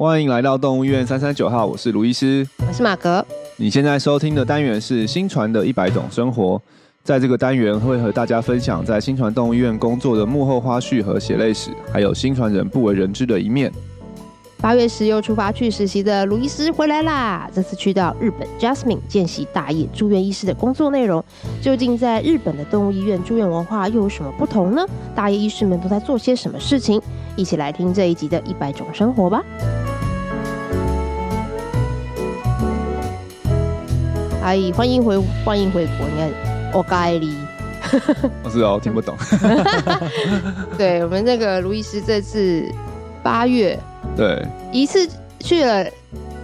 欢迎来到动物医院三三九号，我是卢医师，我是马格。你现在收听的单元是新传的一百种生活，在这个单元会和大家分享在新传动物医院工作的幕后花絮和血泪史，还有新传人不为人知的一面。八月十又出发去实习的卢医师回来啦！这次去到日本 Jasmine 见习大叶住院医师的工作内容，究竟在日本的动物医院住院文化又有什么不同呢？大叶医师们都在做些什么事情？一起来听这一集的一百种生活吧！阿姨，欢迎回，欢迎回国。你看，我该哩，我 是哦，听不懂。对我们那个卢医师这次八月。对，一次去了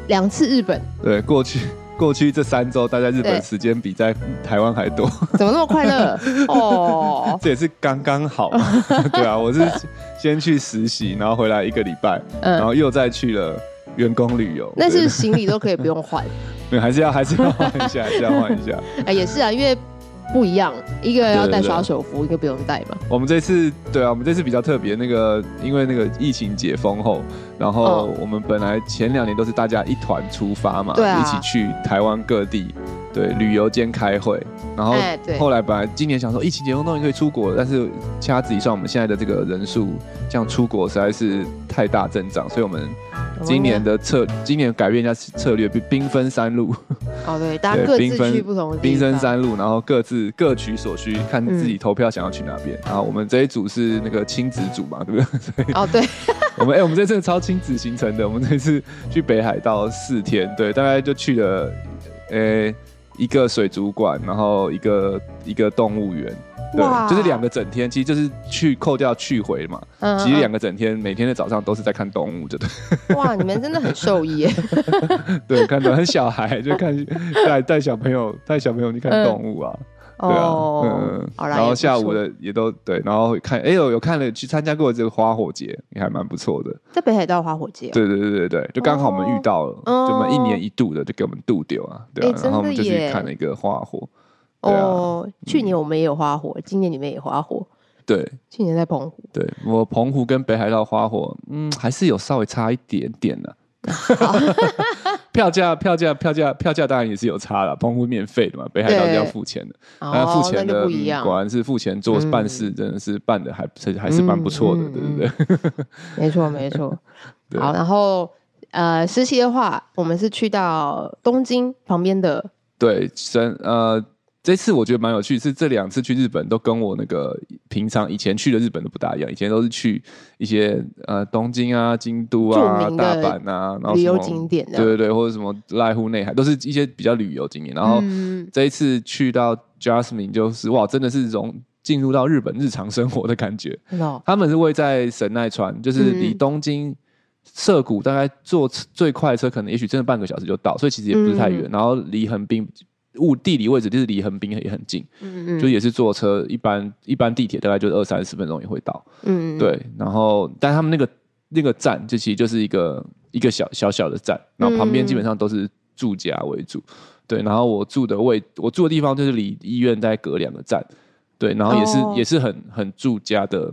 两次日本。对，过去过去这三周待在日本时间比在台湾还多。怎么那么快乐？哦，这也是刚刚好。对啊，我是先去实习，然后回来一个礼拜，嗯、然后又再去了员工旅游。那是行李都可以不用换？没有，还是要还是要换一下，还是要换一下。哎，也是啊，因为。不一样，一个要带刷手服，对对对，一个不用带嘛。我们这次对啊，我们这次比较特别，那个因为那个疫情解封后，然后我们本来前两年都是大家一团出发嘛，对啊，一起去台湾各地。对，旅游兼开会，然后后来本来今年想说疫情解封终于可以出国，但是掐指一算，我们现在的这个人数这样出国实在是太大增长，所以我们今年的策今年改变一下策略，兵分三路。哦，对，大家各自去不同的地方，兵分三路，然后各自各取所需，看自己投票想要去哪边。然后我们这一组是那个亲子组嘛，对不对？哦，对。我们哎，我们这次超亲子行程的，我们这次去北海道四天，对，大概就去了，呃。一个水族馆，然后一个一个动物园，对，就是两个整天，其实就是去扣掉去回嘛，嗯嗯其实两个整天，每天的早上都是在看动物，就对。哇，你们真的很受益耶。对，看到很小孩就看带带小朋友带小朋友去看动物啊。嗯对啊，嗯，然后下午的也都对，然后看，哎呦，有看了去参加过这个花火节，也还蛮不错的。在北海道花火节，对对对对对，就刚好我们遇到了，就我们一年一度的，就给我们度丢啊，对啊，然后我们就去看了一个花火。哦，去年我们也有花火，今年你们也花火。对，去年在澎湖。对，我澎湖跟北海道花火，嗯，还是有稍微差一点点 的。票价票价票价票价当然也是有差了，澎湖免费的嘛，北海道是要付钱的。那付钱的果然是付钱做办事，真的是办的还还是蛮不错的，对不对？没错没错。好，然后呃，实习的话，我们是去到东京旁边的。对，深呃。这次我觉得蛮有趣，是这两次去日本都跟我那个平常以前去的日本都不大一样。以前都是去一些呃东京啊、京都啊、大阪啊，然后旅游景点，对对对，或者什么濑户内海，都是一些比较旅游景点。然后这一次去到 Jasmine，就是哇，真的是融进入到日本日常生活的感觉。他们是会在神奈川，就是离东京涩谷大概坐最快的车，可能也许真的半个小时就到，所以其实也不是太远。嗯、然后离横滨。物地理位置就是离横滨也很近，嗯嗯，就也是坐车，一般一般地铁大概就是二三十分钟也会到，嗯，对。然后，但他们那个那个站，就其实就是一个一个小小小的站，然后旁边基本上都是住家为主，对。然后我住的位，我住的地方就是离医院大概隔两个站，对。然后也是、哦、也是很很住家的。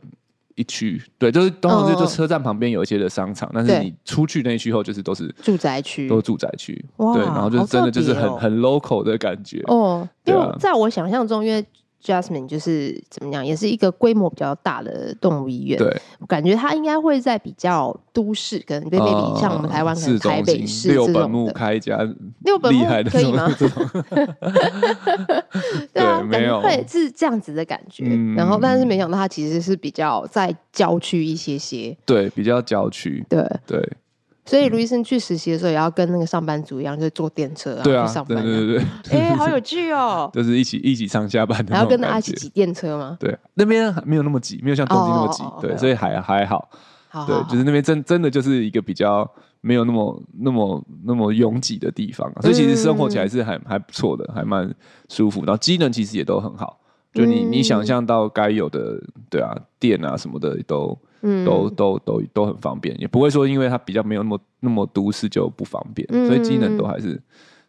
一区。对，就是通常就就车站旁边有一些的商场，但是你出去那一区后，就是都是住宅区，都是住宅区。对，然后就是真的就是很很 local 的感觉。哦，因为在我想象中，因为 Jasmine 就是怎么样，也是一个规模比较大的动物医院。对，我感觉它应该会在比较都市，跟 maybe 像我们台湾可能台北市六本木开一家六本木可以吗？对啊，没有会是这样子的感觉。然后，但是没想到它其实是比较在郊区一些些。对，比较郊区。对对。所以卢医生去实习的时候，也要跟那个上班族一样，就是坐电车啊去上班。对对对对。哎，好有趣哦！就是一起一起上下班的。还要跟大家一起挤电车吗？对，那边没有那么挤，没有像东京那么挤。对，所以还还好。对，就是那边真真的就是一个比较没有那么那么那么拥挤的地方，所以其实生活起来是还还不错的，还蛮舒服。然后机能其实也都很好，就你你想象到该有的，对啊，电啊什么的都。嗯，都都都都很方便，也不会说因为它比较没有那么那么都市就不方便，嗯、所以机能都还是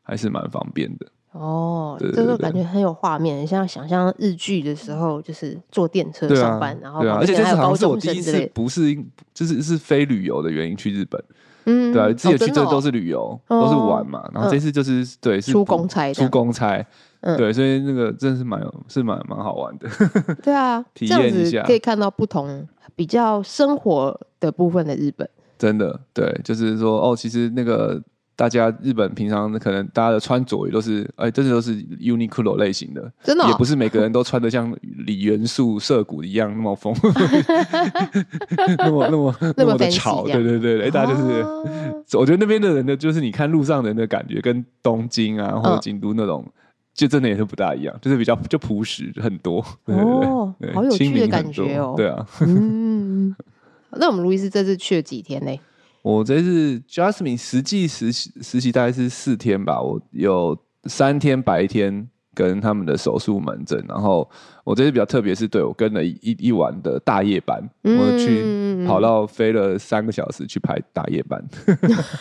还是蛮方便的。哦，对对对对，这个感觉很有画面，像想象日剧的时候，就是坐电车上班，啊、然后对啊，而且这次好像是我第一次不是就是是非旅游的原因去日本，嗯，对啊，之前去这哦都是旅游，都是玩嘛，然后这次就是对是出公差，出公差，嗯，对，所以那个真的是蛮有，是蛮蛮好玩的。对啊，体验一下可以看到不同比较生活的部分的日本。真的，对，就是说哦，其实那个。大家日本平常可能大家的穿着也都是，哎，真的都是 Uniqlo 类型的，真的、哦，也不是每个人都穿的像李元素涩谷一样那么疯，那么那么那么的潮，对对对，哎，大家就是，哦、我觉得那边的人的，就是你看路上人的感觉，跟东京啊或者京都那种，哦、就真的也是不大一样，就是比较就朴实很多，哦，好有趣的感觉哦，对啊，嗯，那我们路易斯这次去了几天呢？我这次 Jasmine 实际实习实习大概是四天吧，我有三天白天跟他们的手术门诊，然后我这次比较特别，是对我跟了一一晚的大夜班，嗯、我去跑到飞了三个小时去排大夜班，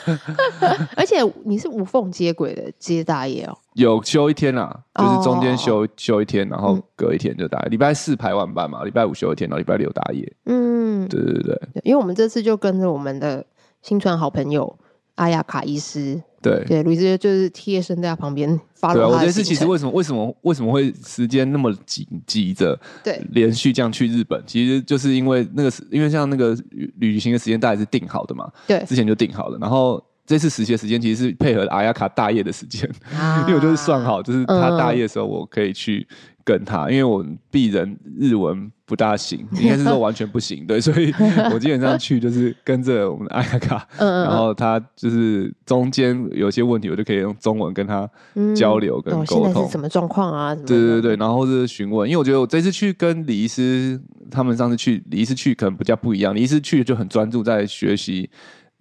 而且你是无缝接轨的接大夜哦，有休一天啦，就是中间休、哦、休一天，然后隔一天就大夜，礼拜四排晚班嘛，礼拜五休一天，然后礼拜六大夜，嗯，对对。对，因为我们这次就跟着我们的。新传好朋友阿雅卡医师，对。对，路易斯就是贴身在他旁边发。对，我觉得是其实为什么为什么为什么会时间那么紧急着，对，连续这样去日本，其实就是因为那个因为像那个旅行的时间大概是定好的嘛，对，之前就定好了，然后这次实习的时间其实是配合阿雅卡大业的时间，啊、因为我就是算好，就是他大业的时候我可以去。跟他，因为我鄙人日文不大行，应该是说完全不行，对，所以 我基本上去就是跟着我们的阿雅卡，然后他就是中间有些问题，我就可以用中文跟他交流跟沟通。现在是什么状况啊？对对对，然后是询问，因为我觉得我这次去跟李医师他们上次去，李医师去可能比较不一样，李医师去就很专注在学习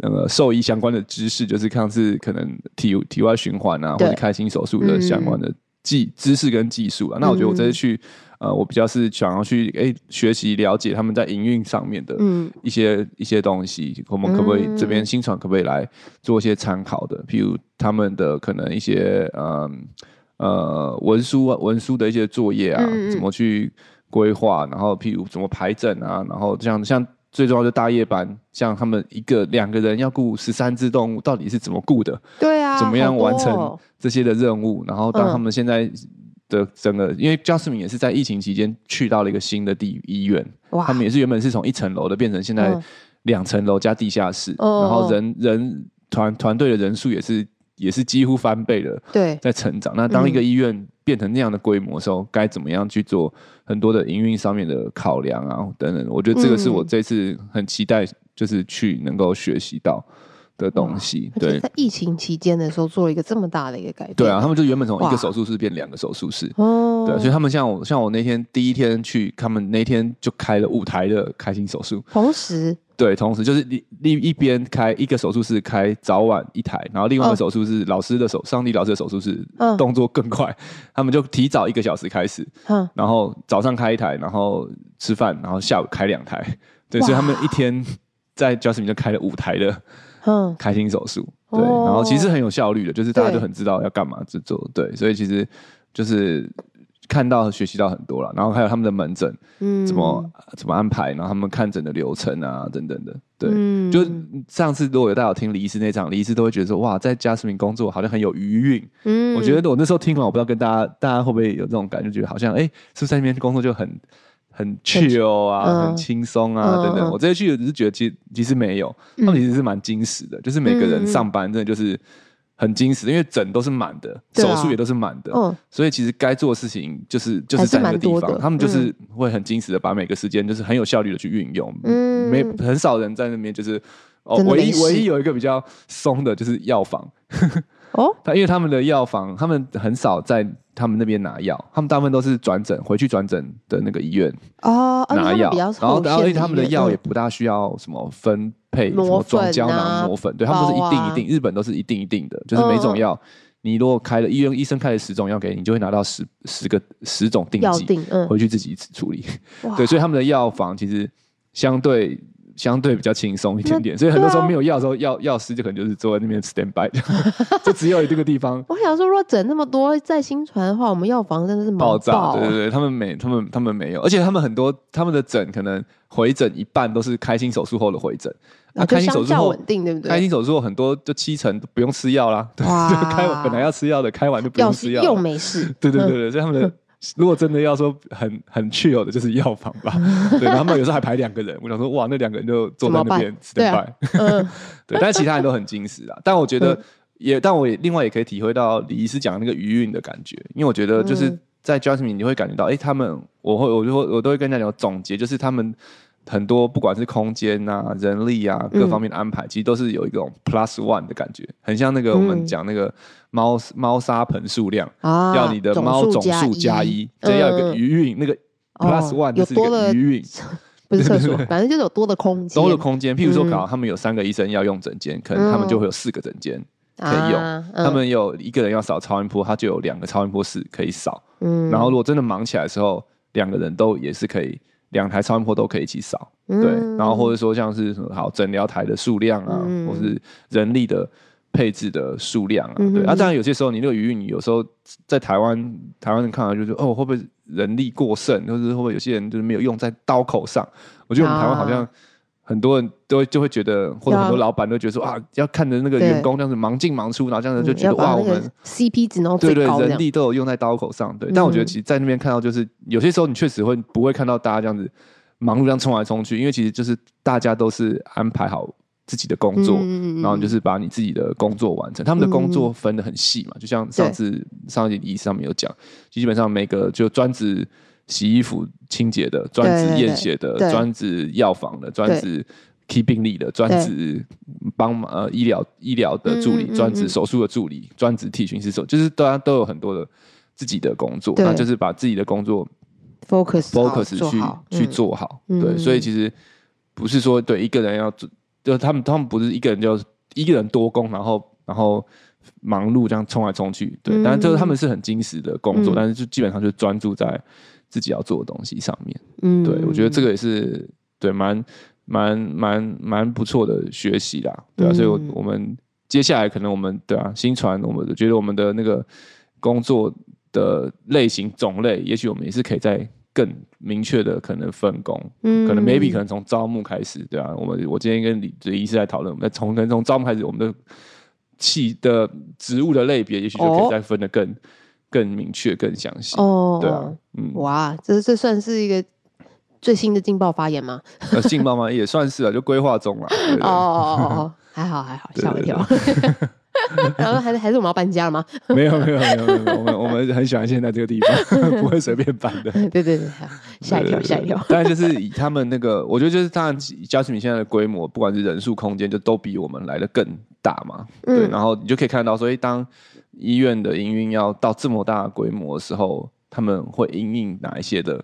那个兽医相关的知识，就是像是可能体体外循环啊，或者开心手术的相关的。技知识跟技术啊，那我觉得我这次去，嗯、呃，我比较是想要去诶学习了解他们在营运上面的一些、嗯、一些东西，我们可不可以这边新传可不可以来做一些参考的？譬如他们的可能一些呃呃文书啊文书的一些作业啊，嗯、怎么去规划？然后譬如怎么排诊啊？然后像像。最重要的大夜班，像他们一个两个人要雇十三只动物，到底是怎么雇的？对啊，怎么样完成这些的任务？然后当他们现在的整个，嗯、因为 Jasmine 也是在疫情期间去到了一个新的地医院，哇他们也是原本是从一层楼的变成现在两层楼加地下室，嗯、然后人人团团队的人数也是。也是几乎翻倍了，对，在成长。那当一个医院变成那样的规模的时候，该、嗯、怎么样去做很多的营运上面的考量啊等等？我觉得这个是我这次很期待，就是去能够学习到的东西。对，在疫情期间的时候做了一个这么大的一个改变。对啊，他们就原本从一个手术室变两个手术室。哦，对，所以他们像我，像我那天第一天去，他们那天就开了五台的开心手术，同时。对，同时就是另另一边开一个手术室开早晚一台，然后另外一个手术室老师的手，上帝老师的手术室动作更快，他们就提早一个小时开始，然后早上开一台，然后吃饭，然后下午开两台，对，所以他们一天在 Jasmine 就开了五台的开心手术，对，然后其实很有效率的，就是大家就很知道要干嘛去做，对，所以其实就是。看到和学习到很多了，然后还有他们的门诊，嗯，怎么怎么安排，然后他们看诊的流程啊，等等的，对，嗯、就上次如果有大家有听李医师那场，李医师都会觉得说，哇，在 Jasmine 工作好像很有余韵，嗯，我觉得我那时候听完，我不知道跟大家大家会不会有这种感觉，觉得好像哎，是不是在那边工作就很很 chill 啊，嗯、很轻松啊，嗯、等等。我这些去只是觉得其实其实没有，他们其实是蛮精实的，就是每个人上班真的就是。很精实，因为诊都是满的，手术也都是满的，所以其实该做的事情就是就是在那个地方，他们就是会很精实的把每个时间就是很有效率的去运用，嗯，没很少人在那边就是哦，唯一唯一有一个比较松的就是药房，哦，他因为他们的药房，他们很少在他们那边拿药，他们大部分都是转诊回去转诊的那个医院哦拿药，然后然后他们的药也不大需要什么分。配什么装胶囊、磨粉，对他们都是一定一定，日本都是一定一定的，就是每种药，你如果开了医院医生开了十种药给你，你就会拿到十十个十种定剂，回去自己处理。对，所以他们的药房其实相对相对比较轻松一点点，所以很多时候没有药的时候，药药师就可能就是坐在那边 stand by，就只有这个地方。我想说，如果整那么多在新传的话，我们药房真的是爆炸。对对对，他们没，他们他们没有，而且他们很多他们的诊可能回诊一半都是开心手术后的回诊。那开心手术后稳定，对不对？开心手术后很多就七成都不用吃药啦，对，就 开完本来要吃药的，开完就不用吃药，又没事。对对对对，所以他们的。如果真的要说很很 chill 的，就是药房吧。对，他们有时候还排两个人。我想说，哇，那两个人就坐在那边 stand by。嗯，对。但其他人都很矜持啊。但我觉得也，但我也另外也可以体会到李医师讲的那个余韵的感觉。因为我觉得就是在 Jasmine 你会感觉到，哎、欸，他们，我会，我就会，我都会跟大家讲总结，就是他们。很多不管是空间啊、人力啊各方面的安排，嗯、其实都是有一种 plus one 的感觉，很像那个我们讲那个猫猫砂盆数量，啊、要你的猫总数加一，这要一个余韵，嗯、那个 plus one 就是一个余韵，不是厕所，反正就是有多的空间，多的空间。譬如说，搞他们有三个医生要用诊间，可能他们就会有四个诊间可以用。啊嗯、他们有一个人要扫超音波，他就有两个超音波室可以扫。嗯，然后如果真的忙起来的时候，两个人都也是可以。两台超音波都可以一起扫，嗯、对，然后或者说像是什么好诊疗台的数量啊，嗯、或是人力的配置的数量啊，嗯、对，啊，当然有些时候你那个余韵，你有时候在台湾台湾人看来就是哦，会不会人力过剩，或者会不会有些人就是没有用在刀口上？我觉得我们台湾好像。很多人都就会觉得，或者很多老板都觉得说啊，要看着那个员工这样子忙进忙出，然后这样子就觉得哇，我们 CP 值能对对，人力都有用在刀口上。对，但我觉得其实，在那边看到，就是有些时候你确实会不会看到大家这样子忙碌这样冲来冲去，因为其实就是大家都是安排好自己的工作，然后就是把你自己的工作完成。他们的工作分的很细嘛，就像上次上一集上面有讲，基本上每个就专职。洗衣服、清洁的，专职验血的，专职药房的，专职 key 病历的，专职帮忙呃医疗医疗的助理，专职手术的助理，专职替巡视手，就是大家都有很多的自己的工作，那就是把自己的工作 focus focus 去去做好。对，所以其实不是说对一个人要做，就他们他们不是一个人就一个人多工，然后然后忙碌这样冲来冲去。对，但是就是他们是很精实的工作，但是就基本上就专注在。自己要做的东西上面，嗯，对，我觉得这个也是对，蛮蛮蛮蛮不错的学习啦，对啊，所以，我我们接下来可能我们对啊，新传我们觉得我们的那个工作的类型种类，也许我们也是可以在更明确的可能分工，嗯，可能 maybe 可能从招募开始，对啊，我们我今天跟李李医师在讨论，我们从可能从招募开始，我们的气的职务的类别，也许就可以再分的更。哦更明确、更详细哦，对啊，嗯，哇，这这算是一个最新的劲爆发言吗？呃，劲爆吗？也算是啊，就规划中了。哦哦哦哦，还好还好，吓我一跳。然后还是还是我们要搬家了吗？没有没有没有没有，我们我们很喜欢现在这个地方，不会随便搬的。对对对，吓一跳吓一跳。当然就是以他们那个，我觉得就是当然，Jasmine 现在的规模，不管是人数、空间，就都比我们来的更大嘛。对，然后你就可以看到，所以当医院的营运要到这么大的规模的时候，他们会应应哪一些的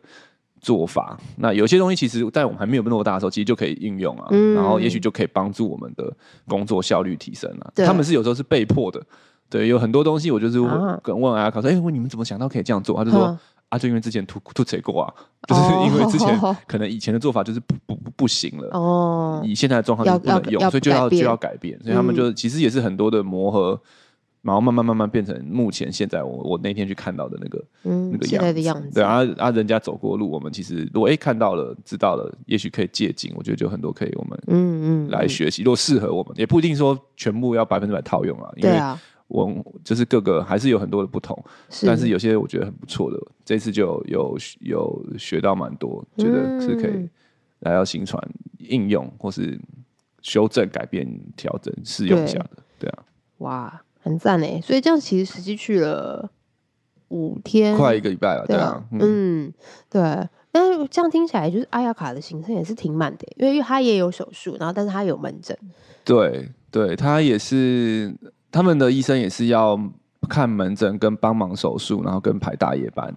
做法？那有些东西其实，在我们还没有那么大的时候，其实就可以应用啊。嗯、然后也许就可以帮助我们的工作效率提升啊。对他们是有时候是被迫的，对，有很多东西我就是问问阿卡说：“哎、啊，你们怎么想到可以这样做？”他就说：“啊，啊，就因为之前突突谁过啊，就是因为之前 可能以前的做法就是不不不不行了哦，以现在的状况就不能用，所以就要就要改变。所以他们就其实也是很多的磨合。”然后慢慢慢慢变成目前现在我我那天去看到的那个、嗯、那个样子，样子对啊啊，人家走过路，我们其实如果哎看到了知道了，也许可以借鉴。我觉得就很多可以我们嗯嗯来学习。嗯嗯、如果适合我们，也不一定说全部要百分之百套用啊。因为我就是各个还是有很多的不同，是但是有些我觉得很不错的，这次就有有，有学到蛮多，觉得是可以来到新传应用或是修正、改变、调整、试用一下对啊，哇。很赞诶，所以这样其实实际去了五天，快一个礼拜了，对啊，嗯，对。但是这样听起来，就是阿雅卡的行程也是挺满的，因为因为他也有手术，然后但是他有门诊，对对，他也是他们的医生也是要看门诊跟帮忙手术，然后跟排大夜班。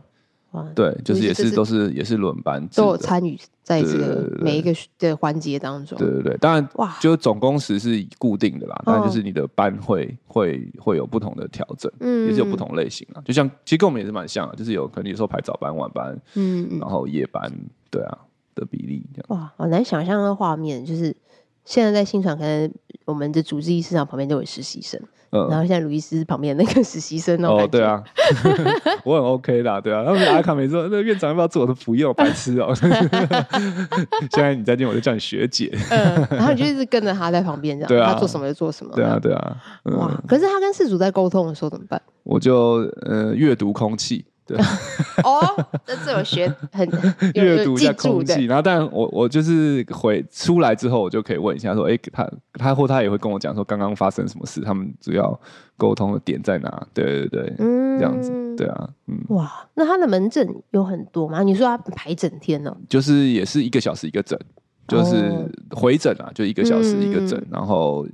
对，就是也是都是也是轮班，都有参与在这个每一个的环节当中。对对对，当然哇，就总工时是固定的啦，当然就是你的班会会会有不同的调整，嗯，也是有不同类型啊。就像其实跟我们也是蛮像的，就是有可能有时候排早班、晚班，嗯，然后夜班，对啊，的比例这样。哇，好难想象的画面，就是现在在新传，可能我们的主治医师长旁边都有实习生。嗯，然后现在卢易斯旁边那个实习生哦，对啊，我很 OK 的，对啊。然后阿卡没说，那院长要不要做？我都不用，白痴哦。现在你再见，我就叫你学姐。嗯，然后你就一直跟着他在旁边这样，对啊，他做什么就做什么。对啊，对啊。哇，可是他跟事主在沟通的时候怎么办？我就呃阅读空气。哦，这次有学很阅读一下空气，然后但我我就是回出来之后，我就可以问一下说，哎，他他或他也会跟我讲说，刚刚发生什么事，他们主要沟通的点在哪？对对对，嗯，这样子，对啊，嗯，哇，那他的门诊有很多吗？你说他排整天呢？就是也是一个小时一个诊，就是回诊啊，就一个小时一个诊，然后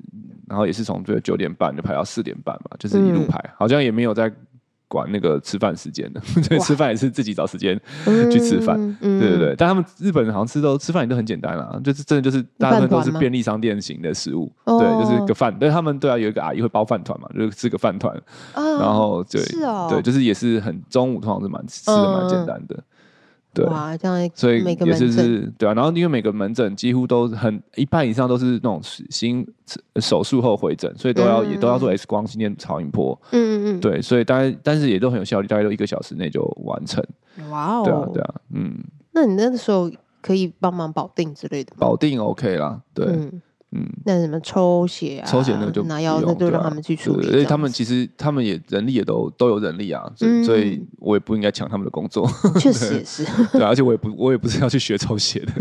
然后也是从这个九点半就排到四点半嘛，就是一路排，好像也没有在。管那个吃饭时间的，所以，吃饭也是自己找时间去吃饭，嗯、对对对。但他们日本人好像吃都吃饭也都很简单啦，就是真的就是大部分都是便利商店型的食物，对，就是个饭。但他们对啊，有一个阿姨会包饭团嘛，就是吃个饭团，哦、然后对，对，就是也是很中午通常是蛮吃的蛮简单的。嗯对，哇，这样所以也是是，对啊。然后因为每个门诊几乎都很一半以上都是那种新手术后回诊，所以都要、嗯、也都要做 X 光、心电超音波。嗯嗯嗯。对，所以当然但是也都很有效率，大概都一个小时内就完成。哇哦。对啊对啊，嗯。那你那个时候可以帮忙保定之类的吗？保定 OK 啦，对。嗯嗯，那什么抽血啊？抽血那个就拿药，那就让他们去处理。所以他们其实他们也人力也都都有人力啊，所以我也不应该抢他们的工作。确实 也是。对，而且我也不我也不是要去学抽血的。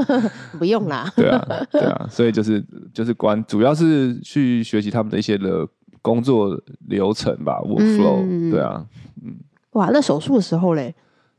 不用啦。对啊，对啊，所以就是就是关，主要是去学习他们的一些的工作流程吧，workflow。对啊，嗯。哇，那手术的时候嘞？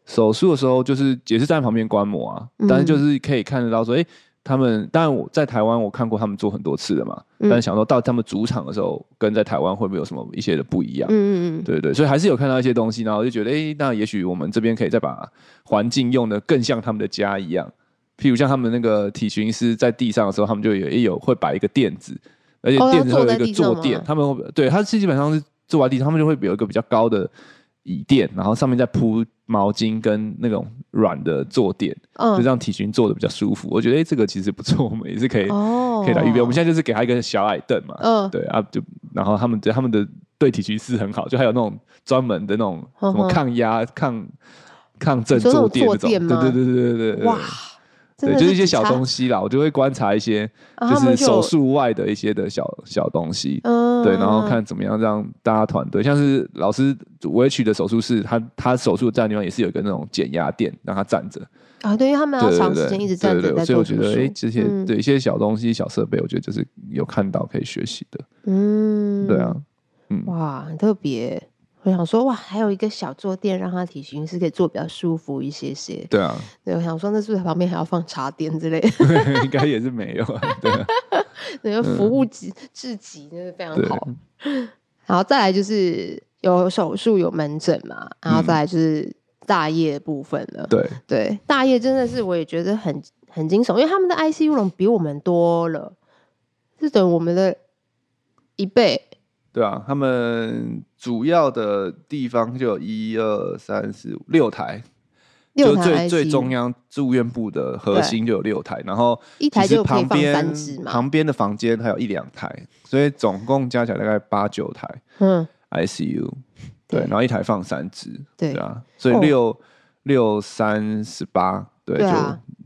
手术的时候就是也是站在旁边观摩啊，但是就是可以看得到说，哎。他们当然我在台湾我看过他们做很多次的嘛，嗯、但是想说到他们主场的时候，跟在台湾会不会有什么一些的不一样？嗯嗯嗯，对对，所以还是有看到一些东西，然后就觉得，哎、欸，那也许我们这边可以再把环境用的更像他们的家一样。譬如像他们那个体巡师在地上的时候，他们就有也有会摆一个垫子，而且垫子会有一个坐垫，哦、他们会对他是基本上是坐在地上，他们就会有一个比较高的椅垫，然后上面再铺毛巾跟那种。软的坐垫，嗯、就让体型坐的比较舒服。我觉得，哎、欸，这个其实不错，我们也是可以，哦、可以来预备。我们现在就是给他一个小矮凳嘛，嗯，对啊，就然后他们对他们的对体型是很好，就还有那种专门的那种什么抗压、抗抗震坐垫这种，对对对对对对，哇。对，就是一些小东西啦，我就会观察一些，就是手术外的一些的小小东西，对，然后看怎么样让大家团队，像是老师我也去的手术室，他他手术站的地方也是有一个那种减压垫，让他站着啊，对，因为他们要长时间一直站着，所以我觉得哎，这些对一些小东西、小设备，我觉得就是有看到可以学习的，嗯，对啊，嗯，哇，很特别。我想说，哇，还有一个小坐垫，让他体型是可以坐比较舒服一些些。对啊，对，我想说，那是不是旁边还要放茶垫之类的？应该也是没有啊。对啊，那个服务级至极，那是非常好。然后再来就是有手术有门诊嘛，然后再来就是大夜部分了。对对，大夜真的是我也觉得很很惊悚，因为他们的 ICU 容比我们多了，是等我们的一倍。对啊，他们主要的地方就有一二三四五六台，台就最最中央住院部的核心就有六台，然后一台就旁边旁边的房间还有一两台，所以总共加起来大概八九台。嗯，ICU 对，对，然后一台放三只，对，对啊，所以六、哦、六三十八，对，就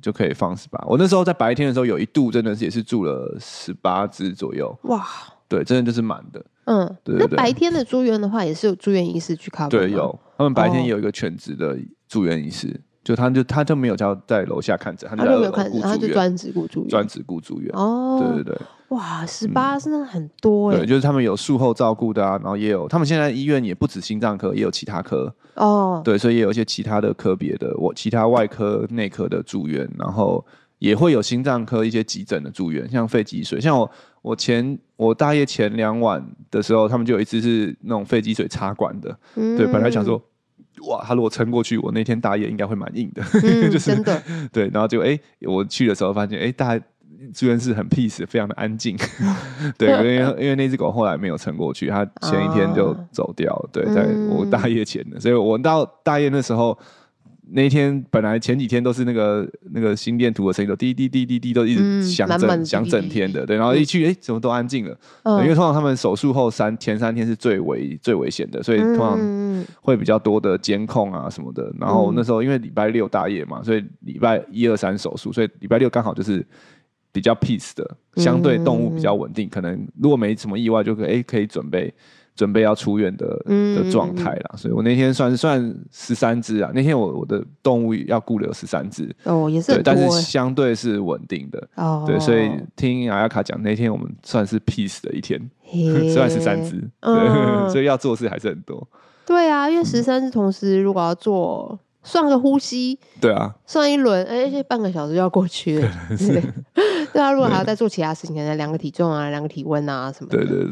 就可以放十八。我那时候在白天的时候，有一度真的是也是住了十八只左右，哇，对，真的就是满的。嗯，对，对，对，那白天的住院的话，也是有住院医师去看。对，有他们白天也有一个全职的住院医师，哦、就他就他就没有叫在楼下看诊，他就没有看诊，他就专职顾住院，专职顾住院。哦，对对对，哇，十八真的很多哎。对，就是他们有术后照顾的啊，然后也有他们现在医院也不止心脏科，也有其他科哦。对，所以也有一些其他的科别的，我其他外科、内科的住院，然后也会有心脏科一些急诊的住院，像肺积水，像我。我前我大夜前两晚的时候，他们就有一次是那种肺积水插管的，嗯、对，本来想说，哇，他如果撑过去，我那天大夜应该会蛮硬的，嗯、就是真的。对，然后就哎、欸，我去的时候发现，哎、欸，大住院室很 peace，非常的安静，对，因为因为那只狗后来没有撑过去，它前一天就走掉对，在我大夜前的，所以我到大夜那时候。那一天本来前几天都是那个那个心电图的声音都滴滴滴滴滴都一直响整响整天的，对，然后一去哎怎么都安静了，因为通常他们手术后三前三天是最危最危险的，所以通常会比较多的监控啊什么的。然后那时候因为礼拜六大夜嘛，所以礼拜一二三手术，所以礼拜六刚好就是比较 peace 的，相对动物比较稳定，可能如果没什么意外就可以哎可以准备。准备要出院的的状态啦，所以我那天算算十三只啊。那天我我的动物要顾了有十三只。哦，也是但是相对是稳定的。哦。对，所以听阿雅卡讲，那天我们算是 peace 的一天，算 十三只，对，所以要做事还是很多。对啊，因为十三只同时如果要做算个呼吸，对啊，算一轮，哎，半个小时就要过去了。对啊，如果还要再做其他事情，可能量个体重啊，量个体温啊什么的，对对，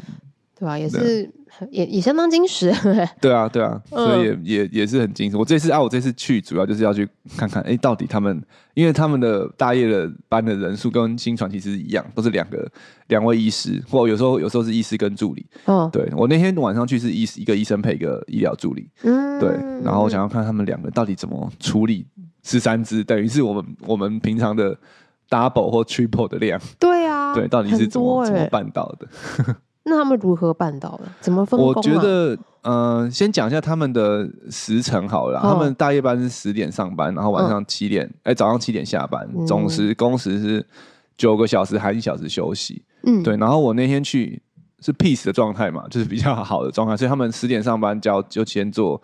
也是。也也相当精实，对啊，对啊，所以也、嗯、也也是很精实。我这次啊，我这次去主要就是要去看看，哎、欸，到底他们，因为他们的大夜的班的人数跟新传其实一样，都是两个两位医师，或有时候有时候是医师跟助理。哦，对，我那天晚上去是医一个医生配一个医疗助理，嗯，对，然后我想要看他们两个到底怎么处理十三只，等于是我们我们平常的 double 或 triple 的量。对啊，对，到底是怎么、欸、怎么办到的？那他们如何办到的？怎么分工啊？我觉得，嗯、呃，先讲一下他们的时程好了。哦、他们大夜班是十点上班，然后晚上七点，哎、嗯，早上七点下班，嗯、总时工时是九个小时，还一小时休息。嗯，对。然后我那天去是 peace 的状态嘛，就是比较好的状态，所以他们十点上班交就先做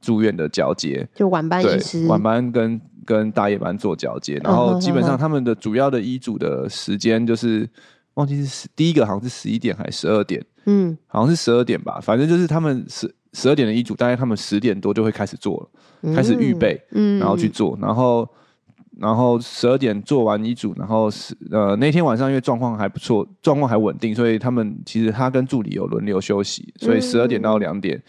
住院的交接，就晚班医师，晚班跟跟大夜班做交接，然后基本上他们的主要的医嘱的时间就是。忘记是十第一个好像是十一点还是十二点，嗯，好像是十二点吧，反正就是他们十十二点的遗嘱，大概他们十点多就会开始做了，嗯、开始预备，嗯，然后去做，然后然后十二点做完遗嘱，然后是呃那天晚上因为状况还不错，状况还稳定，所以他们其实他跟助理有轮流休息，所以十二点到两点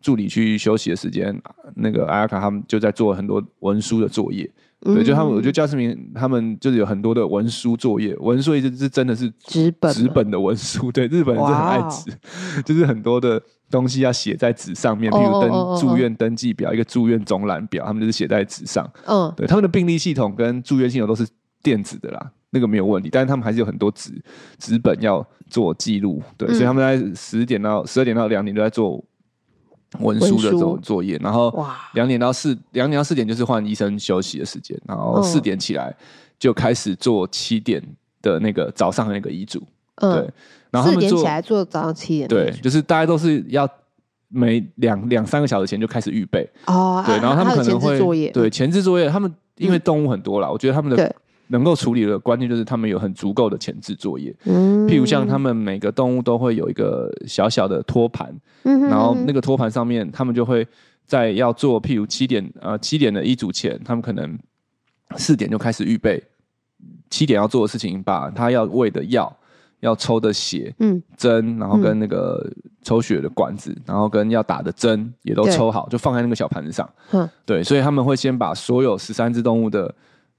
助理去休息的时间，那个阿雅卡他们就在做很多文书的作业。对，就他们，我觉得加斯明他们就是有很多的文书作业，文书也是真的是纸本纸本的文书。对，日本人是很爱纸 就是很多的东西要写在纸上面，比如登住院登记表，一个住院总览表，他们就是写在纸上。嗯，对，他们的病历系统跟住院系统都是电子的啦，那个没有问题，但是他们还是有很多纸纸本要做记录。对，嗯、所以他们在十点到十二点到两点都在做。文书的这种作业，然后两点到四两点到四点就是换医生休息的时间，然后四点起来就开始做七点的那个早上的那个医嘱，嗯、对，然后他们做四点起来做早上七点，对，就是大家都是要每两两三个小时前就开始预备。哦，对，然后他们可能会作业。对前置作业，他们因为动物很多啦，嗯、我觉得他们的。能够处理的关键就是他们有很足够的前置作业，嗯、譬如像他们每个动物都会有一个小小的托盘，嗯、哼然后那个托盘上面，他们就会在要做譬如七点呃七点的一组前，他们可能四点就开始预备七点要做的事情，把他要喂的药、要抽的血、嗯。针，然后跟那个抽血的管子，然后跟要打的针也都抽好，就放在那个小盘子上。嗯、对，所以他们会先把所有十三只动物的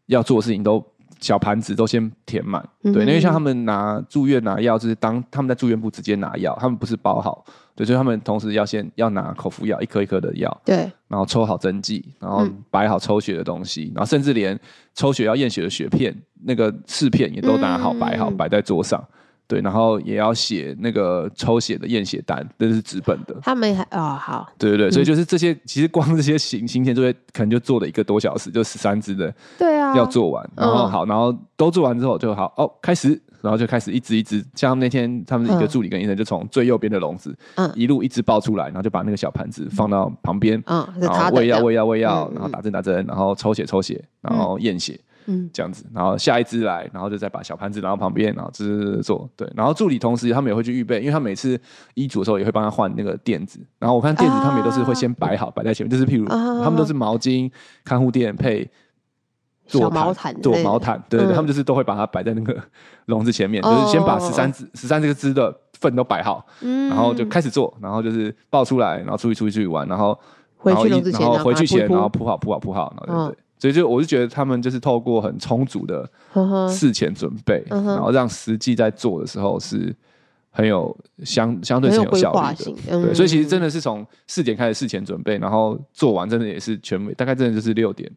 要做的事情都。小盘子都先填满，对，因为像他们拿住院拿药，就是当他们在住院部直接拿药，他们不是包好，对，所以他们同时要先要拿口服药，一颗一颗的药，对，然后抽好针剂，然后摆好抽血的东西，然后甚至连抽血要验血的血片，那个试片也都拿好摆好摆在桌上。对，然后也要写那个抽血的验血单，这是纸本的。他们还哦好，对对对，嗯、所以就是这些，其实光这些行行前作业可能就做了一个多小时，就十三只的，对啊，要做完，然后好，然后都做完之后就好哦，开始，然后就开始一只一只，像那天他们一个助理跟医生就从最右边的笼子，嗯，一路一直抱出来，然后就把那个小盘子放到旁边，嗯，然后喂药喂药喂药，然后打针打针，然后抽血抽血，然后验血。嗯，这样子，然后下一只来，然后就再把小盘子拿到旁边，然后制做。对，然后助理同时他们也会去预备，因为他每次医嘱的时候也会帮他换那个垫子。然后我看垫子他们也都是会先摆好，摆在前面，就是譬如他们都是毛巾、看护垫配做毛毯，做毛毯，对对，他们就是都会把它摆在那个笼子前面，就是先把十三只、十三这个只的粪都摆好，然后就开始做，然后就是抱出来，然后出去出去出去玩，然后然后然后回去前，然后铺好铺好铺好，然后对对。所以就我就觉得他们就是透过很充足的事前准备，然后让实际在做的时候是很有相相对是有效率的。嗯、对，所以其实真的是从四点开始事前准备，然后做完真的也是全部，大概真的就是六点，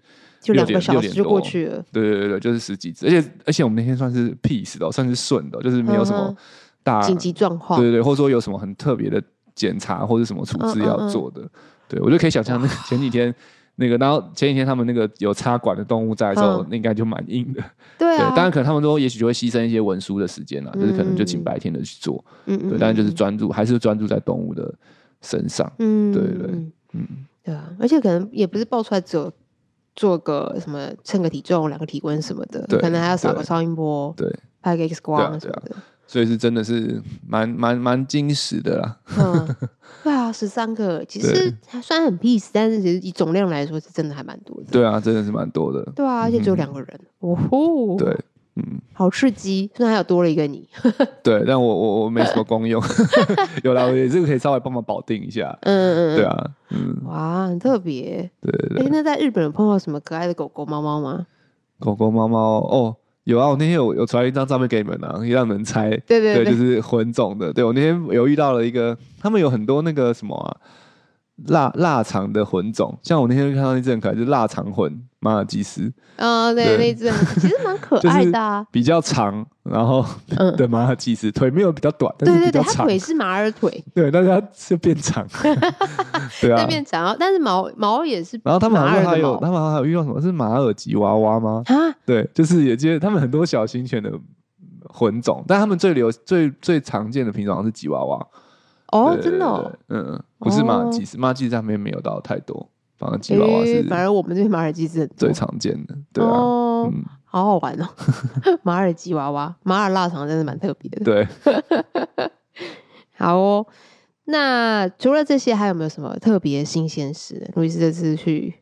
就两个小时就过去了。对对对，就是十几只，而且而且我们那天算是 peace 的，算是顺的，就是没有什么大紧急状况。对对对，或者说有什么很特别的检查或者什么处置要做的。嗯嗯嗯对，我就可以想象那个前几天。那个，然后前几天他们那个有插管的动物在的时候，那应该就蛮硬的。对啊，当然可能他们都也许就会牺牲一些文书的时间啦，就是可能就请白天的去做。嗯对，但是就是专注，还是专注在动物的身上。嗯，对对，嗯，对啊，而且可能也不是爆出来只有做个什么称个体重、量个体温什么的，可能还要扫个超音波，对，拍个 X 光什么的。所以是真的是蛮蛮蛮惊喜的啦。嗯，对啊，十三个其实虽然很 peace，但是其实以总量来说是真的还蛮多的。对啊，真的是蛮多的。对啊，而且只有两个人，哦吼。对，嗯，好刺激，虽然还有多了一个你。对，但我我我没什么功用。有啦，我也这个可以稍微帮忙保定一下。嗯嗯嗯。对啊，嗯。哇，很特别。对对对。哎，那在日本有碰到什么可爱的狗狗、猫猫吗？狗狗、猫猫哦。有啊，我那天有有传一张照片给你们啊，让你们猜。对对对，对，就是混种的。对，我那天有遇到了一个，他们有很多那个什么啊，腊腊肠的混种，像我那天看到那只很可爱，就是腊肠混马尔济斯。啊、哦，对，对那只其实蛮可 爱的、啊，比较长，然后 的马尔济斯腿没有比较短，但是比较长。对对对，它腿是马尔腿。对，但是它就变长。对啊，变长，但是毛毛也是。然后他们好像还有，他们好像还有遇到什么？是马尔吉娃娃吗？啊，对，就是也接他们很多小型犬的混种，但他们最流最最常见的品种是吉娃娃。哦，真的，嗯，不是马尔济斯，马尔济斯上面没有到太多，反而吉娃娃是，反而我们这边马尔济斯最常见的，对啊，嗯，好好玩哦，马尔吉娃娃，马尔腊肠真的蛮特别的，对，好哦，那除了这些，还有没有什么特别新鲜事？路易斯这次去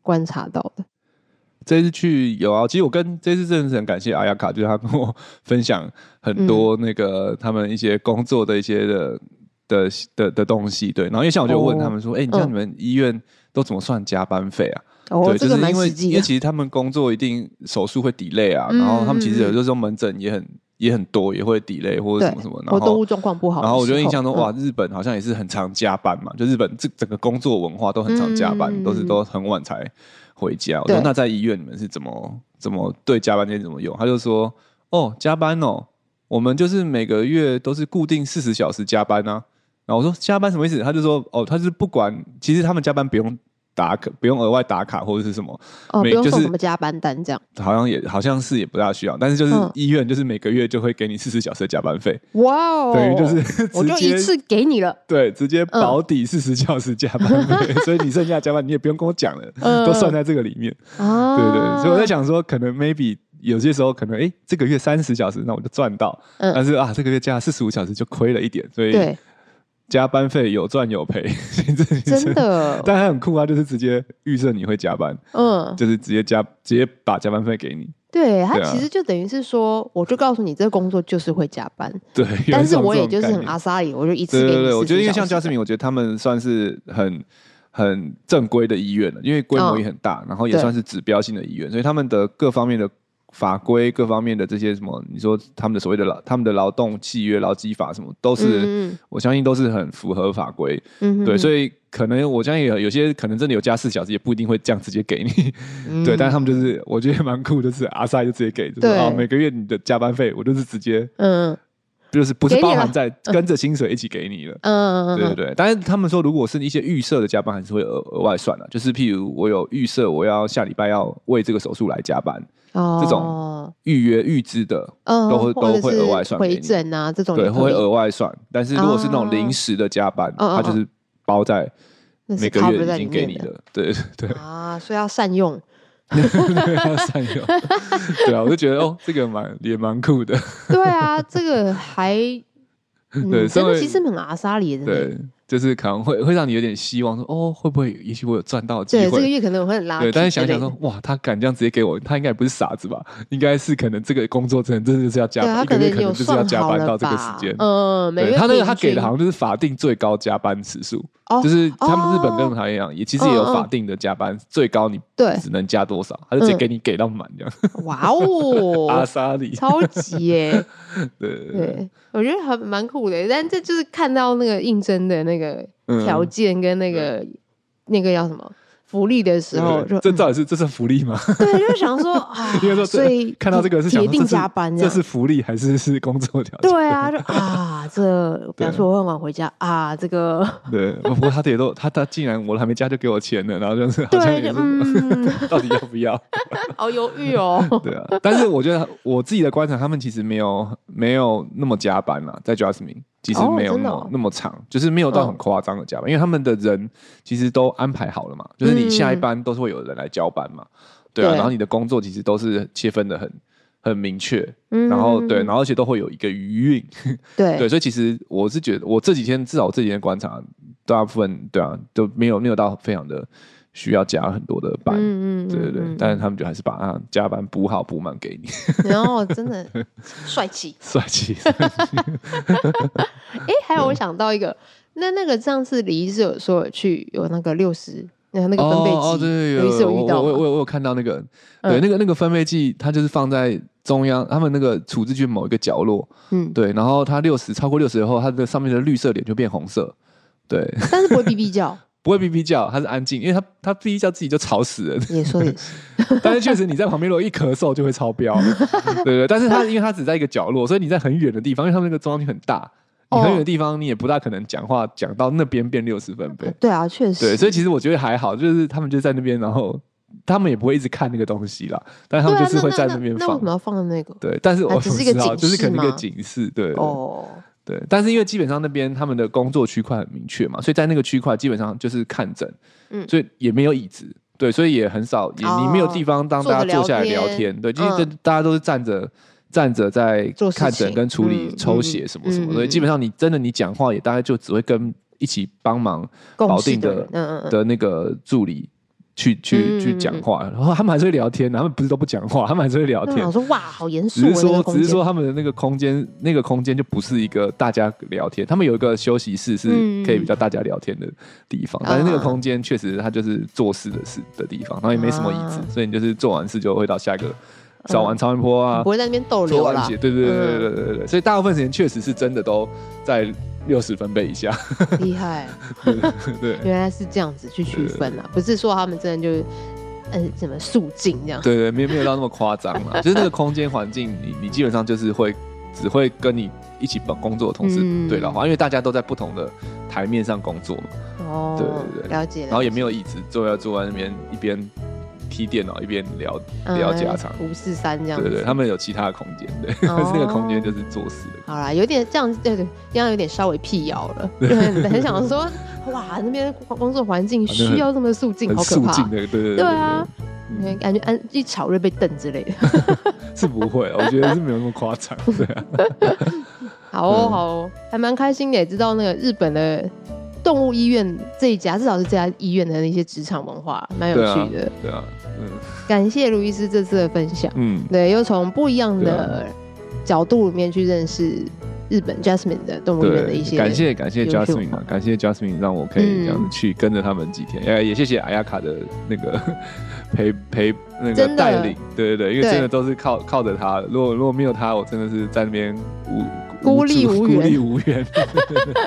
观察到的。这次去有啊，其实我跟这次真的是很感谢阿雅卡，就是他跟我分享很多那个他们一些工作的一些的。的的的东西，对，然后因为像我就问他们说，哎、oh, 欸，你像你们医院都怎么算加班费啊？Oh, 对，就是因为因为其实他们工作一定手术会 delay 啊，嗯、然后他们其实有的时候门诊也很也很多，也会 delay 或者什么什么，然后动物状况不好，然后我就印象中哇，日本好像也是很常加班嘛，就日本这整个工作文化都很常加班，嗯、都是都很晚才回家。我说那在医院你们是怎么怎么对加班这怎么用？他就说哦，加班哦，我们就是每个月都是固定四十小时加班啊。然后我说加班什么意思？他就说哦，他是不管，其实他们加班不用打卡，不用额外打卡或者是什么，哦，不用送什么加班单这样。好像也好像是也不大需要，但是就是医院就是每个月就会给你四十小时的加班费。哇哦，等于就是 我就一次给你了，对，直接保底四十小时加班费，所以你剩下加班你也不用跟我讲了，都算在这个里面。啊，对对，所以我在想说，可能 maybe 有些时候可能哎，这个月三十小时那我就赚到，但是啊这个月加四十五小时就亏了一点，所以。加班费有赚有赔，真的，但他很酷啊！就是直接预设你会加班，嗯，就是直接加，直接把加班费给你。对，他其实就等于是说，我就告诉你，这个工作就是会加班。对，但是我也就是很阿莎里，我就一次给你。对对对，我觉得因为像加世明，我觉得他们算是很很正规的医院了，因为规模也很大，然后也算是指标性的医院，所以他们的各方面的。法规各方面的这些什么，你说他们的所谓的劳，他们的劳动契约、劳基法什么，都是、嗯、我相信都是很符合法规。嗯哼，对，所以可能我相信有有些可能真的有加四小时，也不一定会这样直接给你。嗯、对，但是他们就是我觉得蛮酷，就是阿塞就直接给，就是啊，每个月你的加班费我就是直接，嗯，就是不是包含在跟着薪水一起给你了。嗯，对对对。但是他们说，如果是一些预设的加班，还是会额额外算的。就是譬如我有预设，我要下礼拜要为这个手术来加班。哦，这种预约预支的，都会都会额外算。回诊啊，这种对会额外算。但是如果是那种临时的加班，它就是包在每个月已经给你的。对对啊，所以要善用，要善用。对啊，我就觉得哦，这个蛮也蛮酷的。对啊，这个还对，真的其实很阿莎里的。对，就是可能会会让你有点希望说，说哦，会不会也许我有赚到机会？对，这个月可能我会很拉。对，但是想想说，哇，他敢这样直接给我，他应该不是傻子吧？应该是可能这个工作真的真的是要加班，一个月可能就是要加班到这个时间。嗯，对，他那个他给的好像就是法定最高加班时数，哦、就是他们日本跟台湾一样，也其实也有法定的加班，最高你对只能加多少，他就直接给你给到满这样。哇哦，阿萨里，超级耶！对对，对，我觉得还蛮酷的，但这就是看到那个应征的那个条件跟那个、嗯、那个叫什么？福利的时候，这到底是这是福利吗？对，就想说啊，因为说所以看到这个是铁定加班，这是福利还是是工作条件？对啊，就啊，这比方说我很晚回家啊，这个对，不过 他也都他他竟然我还没加就给我钱了，然后就是 好像也是，嗯、到底要不要？好犹豫哦。对啊，但是我觉得我自己的观察，他们其实没有没有那么加班啊，在 Jasmine。其实没有那么、哦哦、那么长，就是没有到很夸张的加班，嗯、因为他们的人其实都安排好了嘛，就是你下一班都是会有人来交班嘛，嗯、对啊，对，然后你的工作其实都是切分的很很明确，嗯、然后对，然后而且都会有一个余韵，对 对，所以其实我是觉得，我这几天至少我这几天观察，大部分对啊都没有没有到非常的。需要加很多的班，嗯嗯，对对对，但是他们就还是把他加班补好补满给你，然后真的 帅气，帅气。哎，还有我想到一个，那那个上次李医师有说去有那个六十，那那个分贝计，李医师有遇到，我我我有看到那个，对，那个那个分贝计，它就是放在中央，他们那个处置区某一个角落，嗯，对，然后它六十超过六十以后，它的上面的绿色点就变红色，对，但是不会哔哔叫。不会哔哔叫，它是安静，因为它它哔哔叫自己就吵死人。也说也是，但是确实你在旁边如果一咳嗽就会超标，对，对对。但是它因为它只在一个角落，所以你在很远的地方，因为他们那个中央区很大，你很远的地方你也不大可能讲话讲到那边变六十分贝。对啊，确实。对，所以其实我觉得还好，就是他们就在那边，然后他们也不会一直看那个东西啦，但是他们就是会在那边放。那为什么要放在那个？对，但是我只是一个警示，就是可能一个警示，对。哦。对，但是因为基本上那边他们的工作区块很明确嘛，所以在那个区块基本上就是看诊，嗯，所以也没有椅子，对，所以也很少，也你没有地方当大家坐下来聊天，对，就是大家都是站着站着在看诊跟处理抽血什么什么，所以基本上你真的你讲话也大概就只会跟一起帮忙保定的的那个助理。去去去讲话，然后他们还是会聊天，他们不是都不讲话，他们还是会聊天。我说哇，好严肃。只是说，只是说他们的那个空间，那个空间就不是一个大家聊天。他们有一个休息室，是可以比较大家聊天的地方，但是那个空间确实它就是做事的事的地方，然后也没什么椅子，所以你就是做完事就会到下一个扫完超音波啊，不会在那边逗留了。对对对对对对对，所以大部分时间确实是真的都在。六十分贝以下，厉害，对，原来是这样子去区分啊，不是说他们真的就是，嗯，怎么肃静这样，对对，没有没有到那么夸张嘛，就是那个空间环境，你你基本上就是会只会跟你一起本工作的同事对老话，因为大家都在不同的台面上工作嘛，哦，对对对，了解，然后也没有椅子，坐要坐在那边一边。踢电脑一边聊聊家常，五四三这样。对对，他们有其他的空间，对，但是那个空间就是做事的。好啦，有点这样，对对，这样有点稍微辟谣了。对很想说，哇，那边工作环境需要这么肃静，好可怕。对对对啊，感觉安一吵就被瞪之类的。是不会，我觉得是没有那么夸张。对啊。好哦，好哦，还蛮开心的，也知道那个日本的。动物医院这一家，至少是这家医院的那些职场文化，蛮有趣的。对啊，嗯，感谢卢医师这次的分享。嗯，对，又从不一样的角度里面去认识日本 Jasmine 的动物园的一些。感谢感谢 Jasmine 嘛，感谢 Jasmine 让我可以这样子去跟着他们几天。哎，也谢谢阿亚卡的那个 陪陪那个带领。对对对，因为真的都是靠靠着他。如果如果没有他，我真的是在那边无。孤立无援，孤立无援，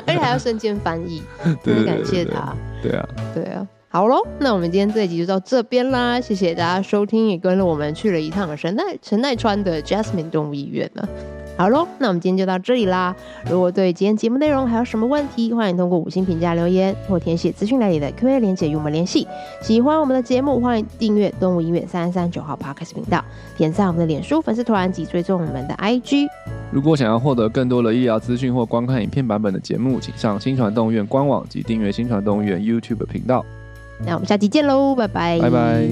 而且还要瞬间翻译，真的感谢他。对啊，对啊，好喽，那我们今天这一集就到这边啦，谢谢大家收听，也跟着我们去了一趟神奈神奈川的 Jasmine 动物医院呢。好喽那我们今天就到这里啦。如果对今天节目内容还有什么问题欢迎通过五星评价留言或填写资讯来里的 qa 连接与我们联系。喜欢我们的节目欢迎订阅动物医院三三九号 podcast 频道点赞我们的脸书粉丝团及追踪我们的 ig 如果想要获得更多的医疗资讯或观看影片版本的节目请上新传动物院官网及订阅新传动物园 youtube 频道。那我们下期见喽拜拜。拜拜。